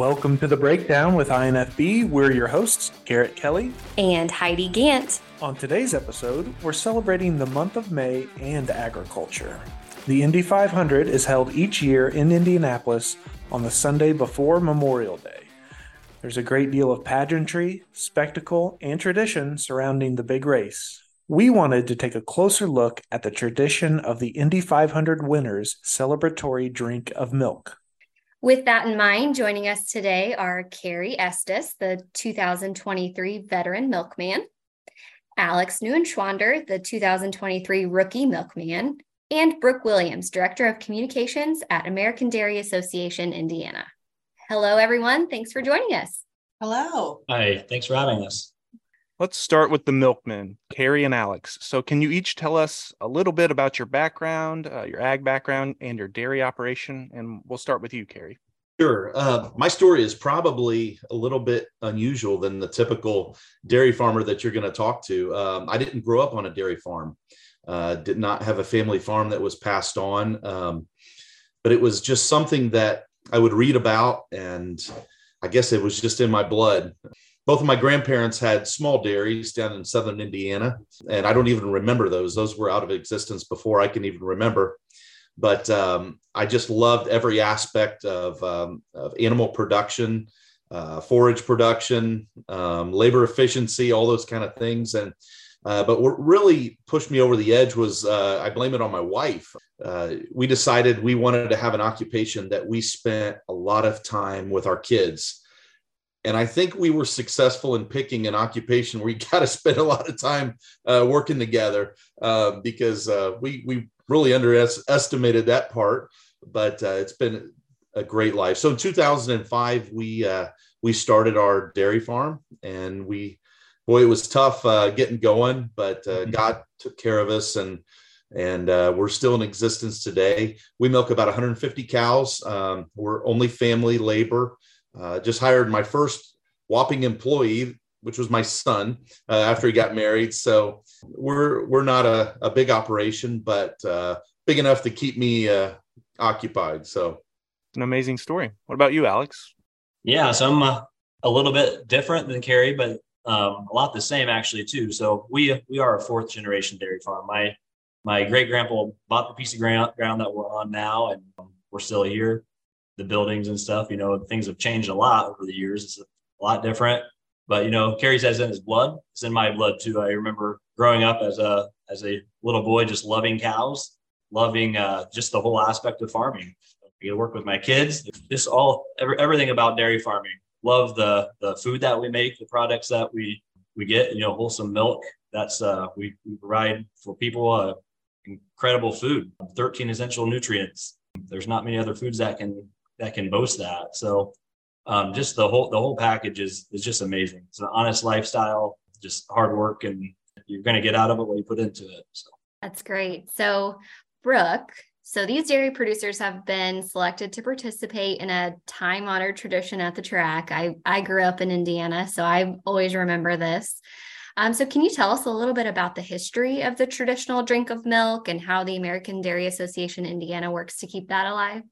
Welcome to the breakdown with INFB. We're your hosts, Garrett Kelly and Heidi Gant. On today's episode, we're celebrating the month of May and agriculture. The Indy 500 is held each year in Indianapolis on the Sunday before Memorial Day. There's a great deal of pageantry, spectacle, and tradition surrounding the big race. We wanted to take a closer look at the tradition of the Indy 500 winners' celebratory drink of milk. With that in mind, joining us today are Kerry Estes, the 2023 veteran milkman, Alex Neuenschwander, the 2023 rookie milkman, and Brooke Williams, Director of Communications at American Dairy Association Indiana. Hello, everyone. Thanks for joining us. Hello. Hi, thanks for having us. Let's start with the milkmen, Kerry and Alex. So, can you each tell us a little bit about your background, uh, your ag background, and your dairy operation? And we'll start with you, Kerry. Sure. Uh, my story is probably a little bit unusual than the typical dairy farmer that you're going to talk to. Um, I didn't grow up on a dairy farm, uh, did not have a family farm that was passed on, um, but it was just something that I would read about, and I guess it was just in my blood both of my grandparents had small dairies down in southern Indiana, and I don't even remember those. Those were out of existence before I can even remember. But um, I just loved every aspect of, um, of animal production, uh, forage production, um, labor efficiency, all those kind of things. And uh, but what really pushed me over the edge was uh, I blame it on my wife. Uh, we decided we wanted to have an occupation that we spent a lot of time with our kids and I think we were successful in picking an occupation where you got to spend a lot of time uh, working together uh, because uh, we we really underestimated that part. But uh, it's been a great life. So in 2005, we uh, we started our dairy farm, and we boy, it was tough uh, getting going, but mm-hmm. God took care of us and. And we're still in existence today. We milk about 150 cows. Um, we're only family labor. Uh, just hired my first whopping employee, which was my son, uh, after he got married. So we're we're not a, a big operation, but uh, big enough to keep me uh, occupied. So an amazing story. What about you, Alex? Yeah, so I'm uh, a little bit different than Kerry, but um, a lot the same actually too. So we we are a fourth generation dairy farm. My my great grandpa bought the piece of ground ground that we're on now, and we're still here the buildings and stuff. You know, things have changed a lot over the years. It's a lot different. But you know, Kerry says in his blood. It's in my blood too. I remember growing up as a as a little boy, just loving cows, loving uh, just the whole aspect of farming. I get to work with my kids. Just all every, everything about dairy farming. Love the the food that we make, the products that we we get. You know, wholesome milk. That's uh, we, we provide for people uh, incredible food, 13 essential nutrients. There's not many other foods that can that can boast that. So um, just the whole the whole package is is just amazing. It's an honest lifestyle, just hard work, and you're going to get out of it what you put into it. So that's great. So Brooke, so these dairy producers have been selected to participate in a time honored tradition at the track. I I grew up in Indiana, so I always remember this. Um, so, can you tell us a little bit about the history of the traditional drink of milk and how the American Dairy Association Indiana works to keep that alive?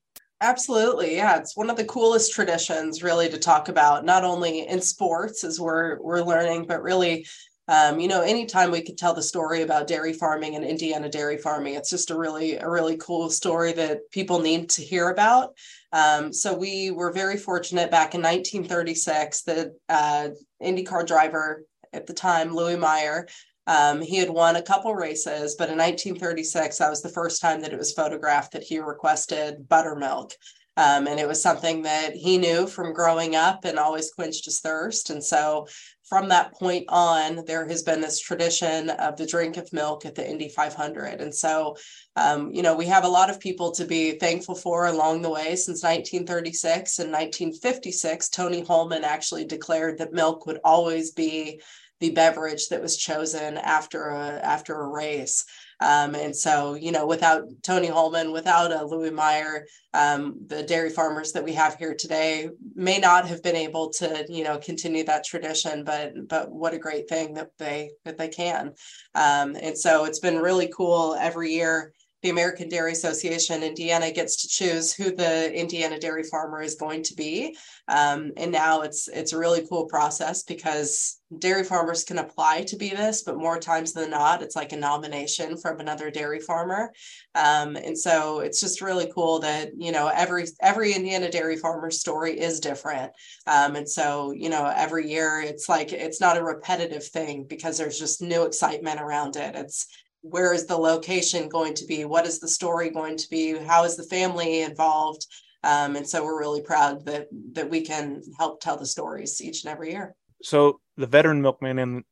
Absolutely. Yeah, it's one of the coolest traditions really to talk about not only in sports as we're we're learning but really um, you know anytime we could tell the story about dairy farming and Indiana dairy farming it's just a really a really cool story that people need to hear about. Um, so we were very fortunate back in 1936 that uh, IndyCar driver at the time Louis Meyer um, he had won a couple races, but in 1936, that was the first time that it was photographed that he requested buttermilk. Um, and it was something that he knew from growing up and always quenched his thirst. And so from that point on, there has been this tradition of the drink of milk at the Indy 500. And so, um, you know, we have a lot of people to be thankful for along the way. Since 1936 and 1956, Tony Hulman actually declared that milk would always be the beverage that was chosen after a after a race. Um, and so, you know, without Tony Hulman, without a Louis Meyer, um, the dairy farmers that we have here today may not have been able to, you know, continue that tradition. But but what a great thing that they that they can. Um, and so it's been really cool every year the American Dairy Association, Indiana gets to choose who the Indiana dairy farmer is going to be. Um, and now it's it's a really cool process because dairy farmers can apply to be this, but more times than not, it's like a nomination from another dairy farmer. Um, and so it's just really cool that you know every every Indiana dairy farmer story is different. Um, and so you know every year it's like it's not a repetitive thing because there's just new excitement around it. It's where is the location going to be? What is the story going to be? How is the family involved? Um, and so we're really proud that that we can help tell the stories each and every year. So the veteran milkman and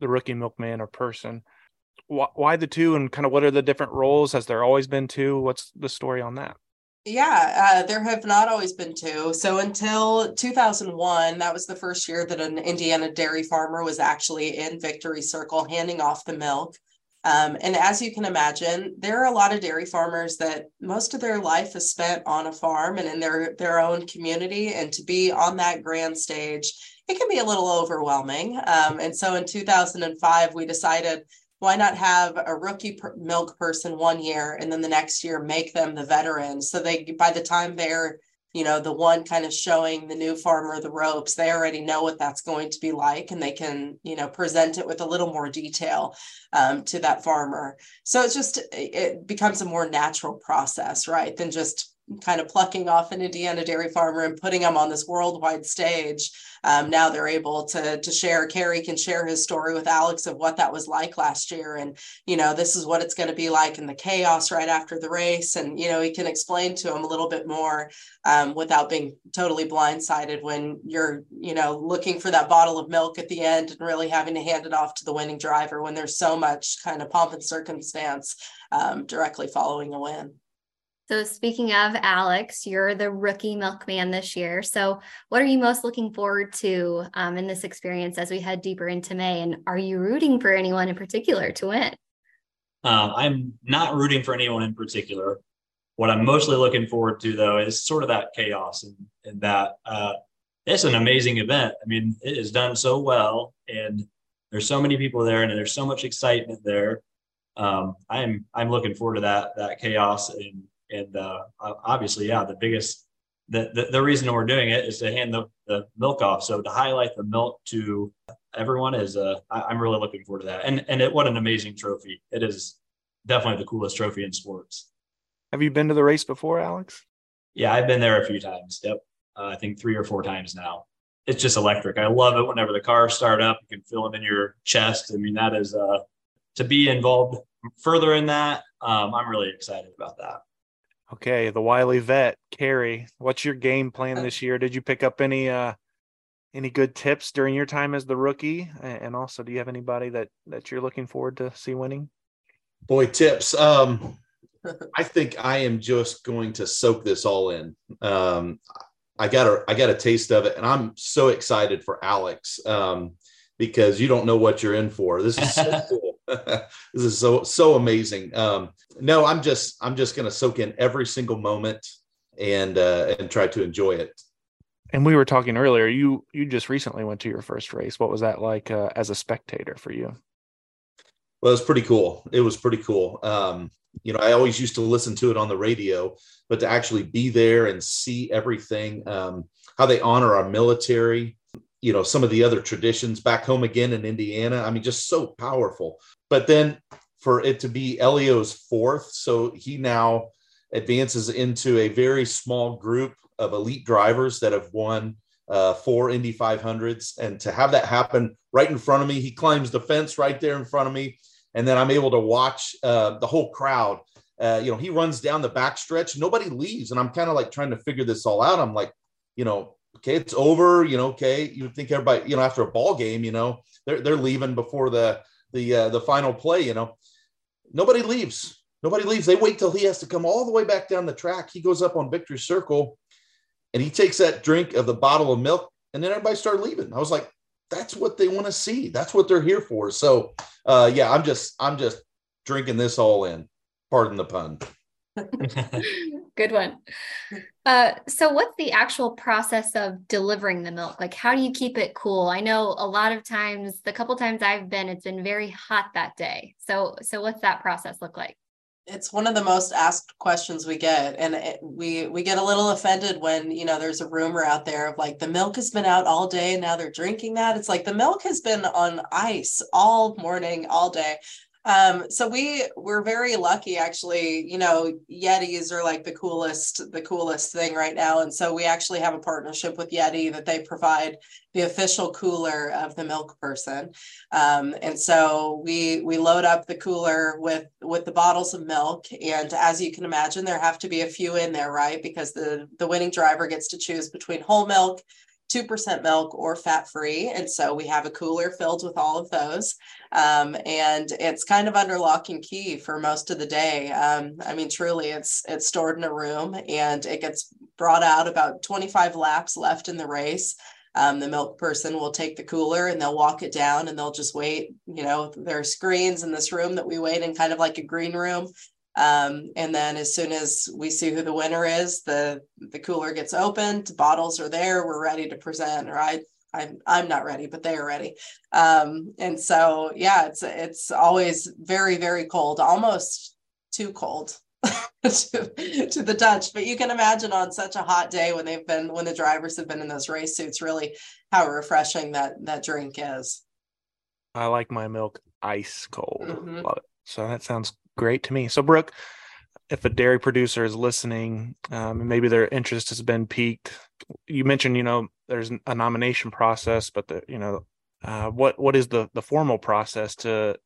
the rookie milkman or person, why, why the two, and kind of what are the different roles? Has there always been two? What's the story on that? Yeah, uh, there have not always been two. So until 2001, that was the first year that an Indiana dairy farmer was actually in Victory Circle handing off the milk. Um, and as you can imagine, there are a lot of dairy farmers that most of their life is spent on a farm and in their, their own community. And to be on that grand stage, it can be a little overwhelming. Um, and so in 2005, we decided why not have a rookie per- milk person one year and then the next year make them the veteran so they by the time they're you know the one kind of showing the new farmer the ropes they already know what that's going to be like and they can you know present it with a little more detail um, to that farmer. So it's just it becomes a more natural process right than just kind of plucking off an Indiana dairy farmer and putting them on this worldwide stage. Um, now they're able to to share. Kerry can share his story with Alex of what that was like last year, and you know this is what it's going to be like in the chaos right after the race, and you know he can explain to him a little bit more um, without being totally blindsided when you're you know looking for that bottle of milk at the end and really having to hand it off to the winning driver when there's so much kind of pomp and circumstance um, directly following a win. So, speaking of Alex, you're the rookie milkman this year. So, what are you most looking forward to um, in this experience as we head deeper into May? And are you rooting for anyone in particular to win? Um, I'm not rooting for anyone in particular. What I'm mostly looking forward to, though, is sort of that chaos and, and that uh, it's an amazing event. I mean, it is done so well, and there's so many people there, and there's so much excitement there. Um, I'm I'm looking forward to that that chaos and and uh, obviously, yeah, the biggest the, the, the reason we're doing it is to hand the, the milk off. So to highlight the milk to everyone is uh, I, am really looking forward to that. And and it, what an amazing trophy! It is definitely the coolest trophy in sports. Have you been to the race before, Alex? Yeah, I've been there a few times. Yep, uh, I think three or four times now. It's just electric. I love it whenever the cars start up. You can feel them in your chest. I mean, that is uh, to be involved further in that. Um, I'm really excited about that. Okay, the wily vet, Kerry. What's your game plan this year? Did you pick up any uh any good tips during your time as the rookie? And also, do you have anybody that that you're looking forward to see winning? Boy, tips. Um I think I am just going to soak this all in. Um I got a I got a taste of it and I'm so excited for Alex um because you don't know what you're in for. This is so cool. this is so so amazing. Um, no, I'm just I'm just going to soak in every single moment and uh, and try to enjoy it. And we were talking earlier. You you just recently went to your first race. What was that like uh, as a spectator for you? Well, it was pretty cool. It was pretty cool. Um, you know, I always used to listen to it on the radio, but to actually be there and see everything, um, how they honor our military, you know some of the other traditions back home again in Indiana. I mean, just so powerful. But then for it to be Helio's fourth, so he now advances into a very small group of elite drivers that have won uh, four Indy 500s, and to have that happen right in front of me, he climbs the fence right there in front of me, and then I'm able to watch uh, the whole crowd. Uh, you know, he runs down the backstretch, nobody leaves, and I'm kind of like trying to figure this all out. I'm like, you know, okay, it's over. You know, okay, you would think everybody, you know, after a ball game, you know, they're they're leaving before the the uh, the final play. You know, nobody leaves. Nobody leaves. They wait till he has to come all the way back down the track. He goes up on victory circle, and he takes that drink of the bottle of milk, and then everybody started leaving. I was like, that's what they want to see. That's what they're here for. So, uh, yeah, I'm just I'm just drinking this all in. Pardon the pun. Good one. Uh, so, what's the actual process of delivering the milk? Like, how do you keep it cool? I know a lot of times, the couple times I've been, it's been very hot that day. So, so what's that process look like? it's one of the most asked questions we get and it, we we get a little offended when you know there's a rumor out there of like the milk has been out all day and now they're drinking that it's like the milk has been on ice all morning all day um, so we we're very lucky actually, you know, Yetis are like the coolest, the coolest thing right now. And so we actually have a partnership with Yeti that they provide the official cooler of the milk person. Um, and so we we load up the cooler with with the bottles of milk. And as you can imagine, there have to be a few in there, right? Because the the winning driver gets to choose between whole milk 2% milk or fat free. And so we have a cooler filled with all of those. Um, and it's kind of under lock and key for most of the day. Um, I mean, truly, it's it's stored in a room and it gets brought out about 25 laps left in the race. Um, the milk person will take the cooler and they'll walk it down and they'll just wait. You know, there are screens in this room that we wait in, kind of like a green room. Um, and then as soon as we see who the winner is, the the cooler gets opened, bottles are there, we're ready to present. Or I I'm I'm not ready, but they are ready. Um, and so yeah, it's it's always very very cold, almost too cold to, to the touch. But you can imagine on such a hot day when they've been when the drivers have been in those race suits, really how refreshing that that drink is. I like my milk ice cold. Mm-hmm. Love it. So that sounds great to me. So, Brooke, if a dairy producer is listening, um, maybe their interest has been piqued, you mentioned, you know, there's a nomination process, but the, you know, uh, what what is the the formal process to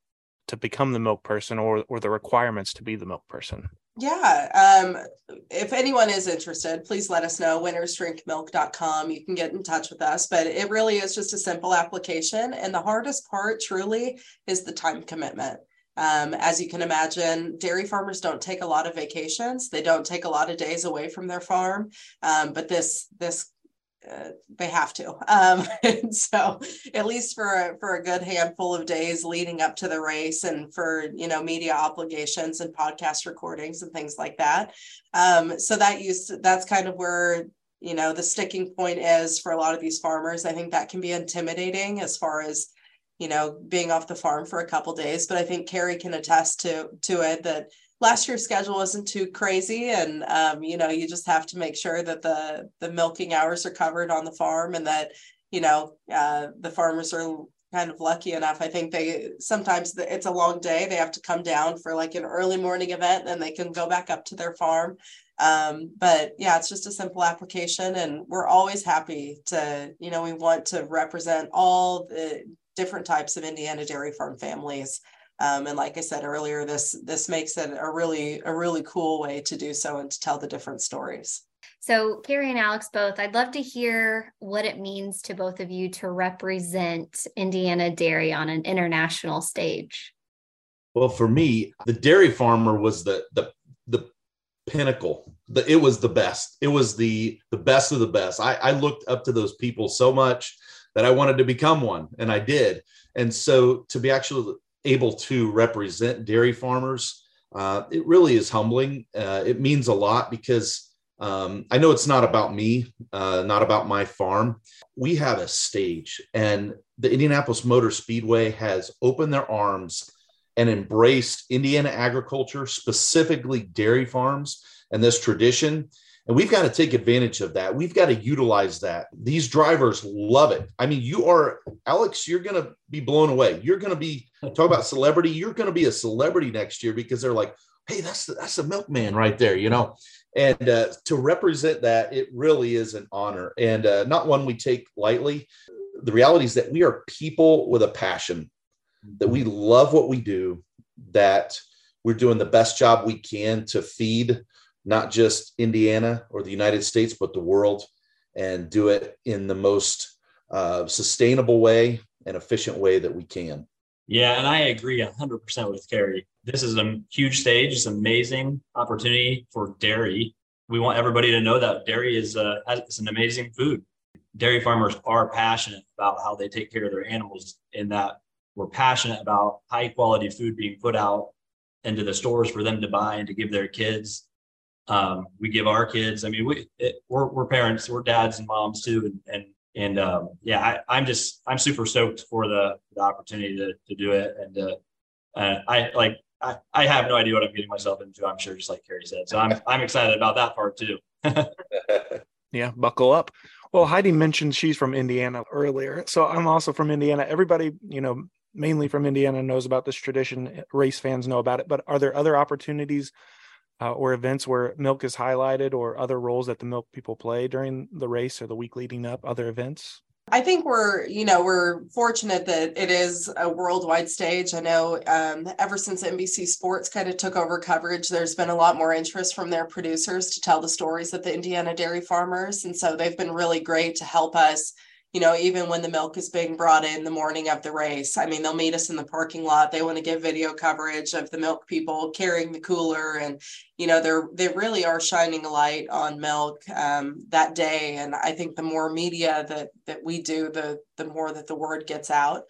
to become the milk person, or or the requirements to be the milk person? Yeah. Um, if anyone is interested, please let us know. Winnersdrinkmilk.com. You can get in touch with us, but it really is just a simple application. And the hardest part, truly, is the time commitment. Um, as you can imagine, dairy farmers don't take a lot of vacations. They don't take a lot of days away from their farm. Um, but this this uh, they have to. Um, and so at least for a, for a good handful of days leading up to the race and for, you know, media obligations and podcast recordings and things like that. Um, so that used, that's kind of where, you know, the sticking point is for a lot of these farmers. I think that can be intimidating as far as you know, being off the farm for a couple days. But I think Kerry can attest to to it that last year's schedule wasn't too crazy, and um, you know, you just have to make sure that the the milking hours are covered on the farm, and that you know uh, the farmers are kind of lucky enough. I think they sometimes it's a long day. They have to come down for like an early morning event, and they can go back up to their farm. Um, but yeah, it's just a simple application, and we're always happy to, you know, we want to represent all the different types of Indiana dairy farm families. Um, and like I said earlier, this this makes it a really a really cool way to do so and to tell the different stories. So, Kerry and Alex, both, I'd love to hear what it means to both of you to represent Indiana dairy on an international stage. Well, for me, the dairy farmer was the the the pinnacle. The, it was the best. It was the the best of the best. I, I looked up to those people so much that I wanted to become one, and I did. And so to be actually able to represent dairy farmers, uh, it really is humbling. Uh, it means a lot because um, I know it's not about me, uh, not about my farm. We have a stage, and the Indianapolis Motor Speedway has opened their arms and embraced Indiana agriculture, specifically dairy farms and this tradition. And we've got to take advantage of that. We've got to utilize that. These drivers love it. I mean, you are, Alex, you're going to be blown away. You're going to be, talk about celebrity, you're going to be a celebrity next year because they're like, hey, that's the, that's a milkman right there, you know? And uh, to represent that, it really is an honor and uh, not one we take lightly. The reality is that we are people with a passion, that we love what we do, that we're doing the best job we can to feed not just Indiana or the United States, but the world, and do it in the most uh, sustainable way and efficient way that we can. Yeah, and I agree 100% with Kerry. This is a huge stage. It's an amazing opportunity for dairy. We want everybody to know that dairy is uh, it's an amazing food. Dairy farmers are passionate about how they take care of their animals, in that we're passionate about high quality food being put out into the stores for them to buy and to give their kids um, we give our kids. I mean, we it, we're, we're parents, we're dads and moms too, and and and um, yeah, I, am just I'm super stoked for the, the opportunity to, to do it, and uh, uh, I like I, I have no idea what I'm getting myself into. I'm sure, just like Kerry said. So I'm I'm excited about that part too. yeah, buckle up. Well, Heidi mentioned she's from Indiana earlier, so I'm also from Indiana. Everybody, you know, mainly from Indiana knows about this tradition. Race fans know about it, but are there other opportunities uh, or events where milk is highlighted, or other roles that the milk people play during the race or the week leading up? Other events? I think we're, you know, we're fortunate that it is a worldwide stage. I know um, ever since NBC Sports kind of took over coverage, there's been a lot more interest from their producers to tell the stories of the Indiana dairy farmers. And so they've been really great to help us you know, even when the milk is being brought in the morning of the race. I mean, they'll meet us in the parking lot. They want to give video coverage of the milk people carrying the cooler, and you know, they're they really are shining a light on milk um, that day. And I think the more media that that we do, the the more that the word gets out.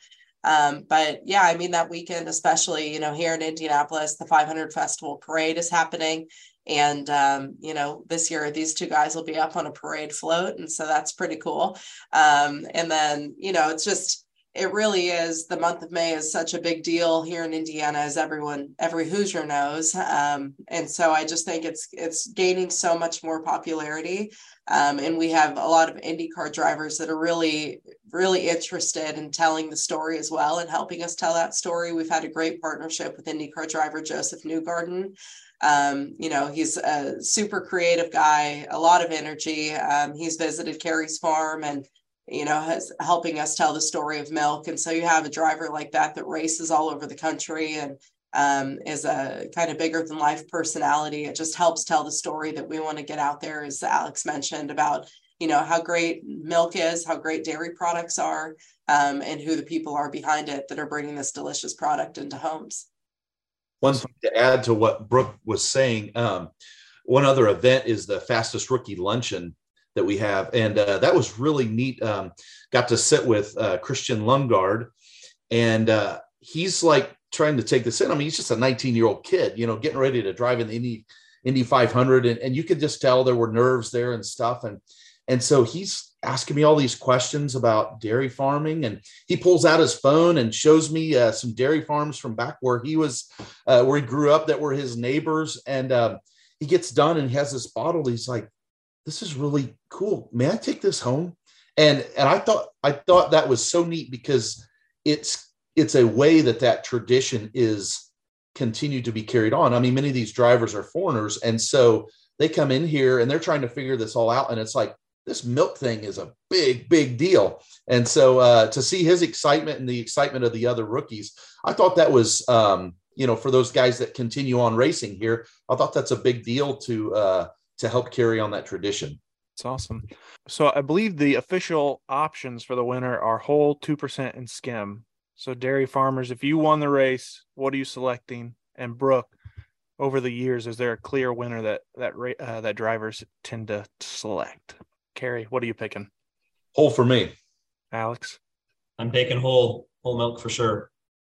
Um, but yeah, I mean, that weekend, especially, you know, here in Indianapolis, the 500 Festival Parade is happening. And, um, you know, this year, these two guys will be up on a parade float. And so that's pretty cool. Um, and then, you know, it's just, it really is the month of May is such a big deal here in Indiana, as everyone, every Hoosier knows. Um, and so I just think it's it's gaining so much more popularity. Um, and we have a lot of IndyCar drivers that are really, really interested in telling the story as well and helping us tell that story. We've had a great partnership with IndyCar driver Josef Newgarden. Um, you know, he's a super creative guy, a lot of energy. Um, he's visited Kerry's farm and, you know, has helping us tell the story of milk. And so you have a driver like that that races all over the country and um, is a kind of bigger than life personality. It just helps tell the story that we want to get out there, as Alex mentioned about, you know, how great milk is, how great dairy products are, um, and who the people are behind it that are bringing this delicious product into homes. One thing to add to what Brooke was saying, um, one other event is the fastest rookie luncheon that we have, and uh, that was really neat. Um, got to sit with uh, Christian Lundgaard, and uh, he's like trying to take this in. I mean, he's just a 19 year old kid, you know, getting ready to drive in the Indy Indy 500, and, and you could just tell there were nerves there and stuff, and and so he's asking me all these questions about dairy farming. And he pulls out his phone and shows me uh, some dairy farms from back where he was, uh, where he grew up that were his neighbors. And um, he gets done and he has this bottle. He's like, this is really cool. May I take this home? And, and I thought, I thought that was so neat because it's, it's a way that that tradition is continued to be carried on. I mean, many of these drivers are foreigners. And so they come in here and they're trying to figure this all out. And it's like, this milk thing is a big, big deal. And so uh, to see his excitement and the excitement of the other rookies, I thought that was, um, you know, for those guys that continue on racing here, I thought that's a big deal to uh, to help carry on that tradition. It's awesome. So I believe the official options for the winner are whole, two percent, and skim. So dairy farmers, if you won the race, what are you selecting? And Brooke, over the years, is there a clear winner that that uh, that drivers tend to select? Kerry, what are you picking? Whole for me. Alex? I'm taking whole whole milk for sure.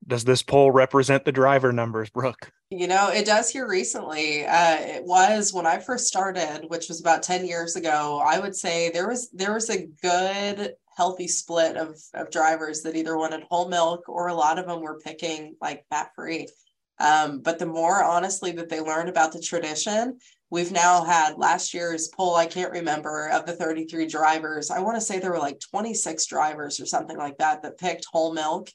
Does this poll represent the driver numbers, Brooke? You know, it does here recently. Uh, it was when I first started, which was about 10 years ago, I would say there was there was a good healthy split of, of drivers that either wanted whole milk or a lot of them were picking like fat free. Um, but the more honestly that they learned about the tradition, We've now had last year's poll, I can't remember, of the 33 drivers. I want to say there were like 26 drivers or something like that that picked whole milk.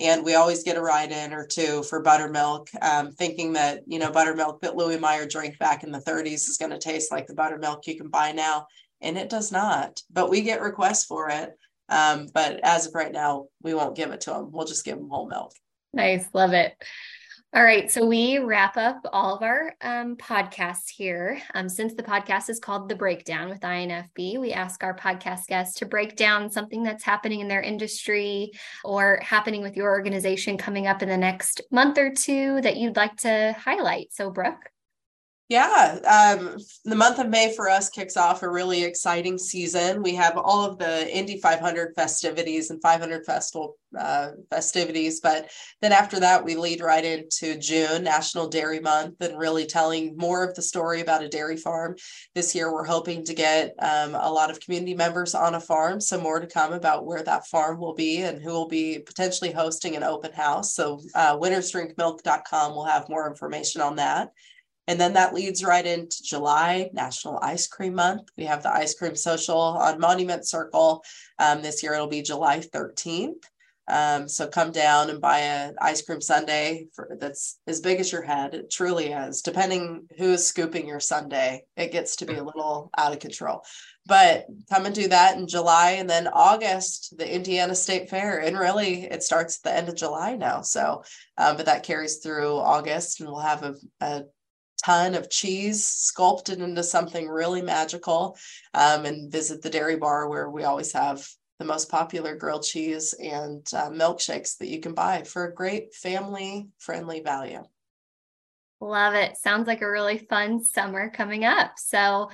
And we always get a ride in or two for buttermilk, um, thinking that, you know, buttermilk that Louis Meyer drank back in the 30s is going to taste like the buttermilk you can buy now. And it does not, but we get requests for it. Um, but as of right now, we won't give it to them. We'll just give them whole milk. Nice. Love it. All right, so we wrap up all of our um, podcasts here. Um, since the podcast is called The Breakdown with INFB, we ask our podcast guests to break down something that's happening in their industry or happening with your organization coming up in the next month or two that you'd like to highlight. So, Brooke? Yeah, um, the month of May for us kicks off a really exciting season. We have all of the Indy 500 festivities and 500 festival uh, festivities, but then after that, we lead right into June, National Dairy Month, and really telling more of the story about a dairy farm. This year, we're hoping to get um, a lot of community members on a farm. So more to come about where that farm will be and who will be potentially hosting an open house. So uh, winnersdrinkmilk.com will have more information on that. And then that leads right into July, National Ice Cream Month. We have the Ice Cream Social on Monument Circle. Um, this year it'll be July 13th. Um, so come down and buy an ice cream sundae for, that's as big as your head. It truly is. Depending who is scooping your sundae, it gets to be a little out of control. But come and do that in July, and then August, the Indiana State Fair, and really it starts at the end of July now. So, um, but that carries through August, and we'll have a, a ton of cheese sculpted into something really magical um, and visit the dairy bar where we always have the most popular grilled cheese and uh, milkshakes that you can buy for a great family friendly value. Love it. Sounds like a really fun summer coming up. So,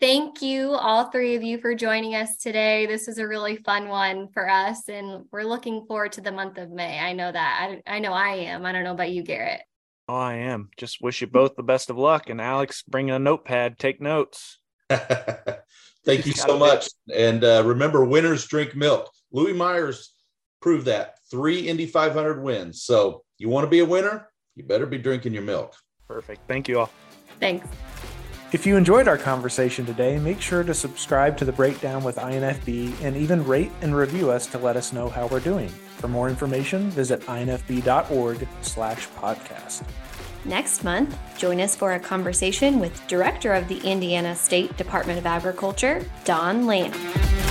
thank you, all three of you, for joining us today. This was a really fun one for us, and we're looking forward to the month of May. I know that. I, I know I am. I don't know about you, Garrett. Oh, I am. Just wish you both the best of luck. And Alex, bring a notepad, take notes. Thank you so much. And uh, remember, winners drink milk. Louis Meyers proved that three Indy 500 wins. So you want to be a winner? You better be drinking your milk. Perfect. Thank you all. Thanks. If you enjoyed our conversation today, make sure to subscribe to the breakdown with INFB and even rate and review us to let us know how we're doing. For more information, visit infb.org slash podcast. Next month, join us for a conversation with Director of the Indiana State Department of Agriculture, Don Lanham.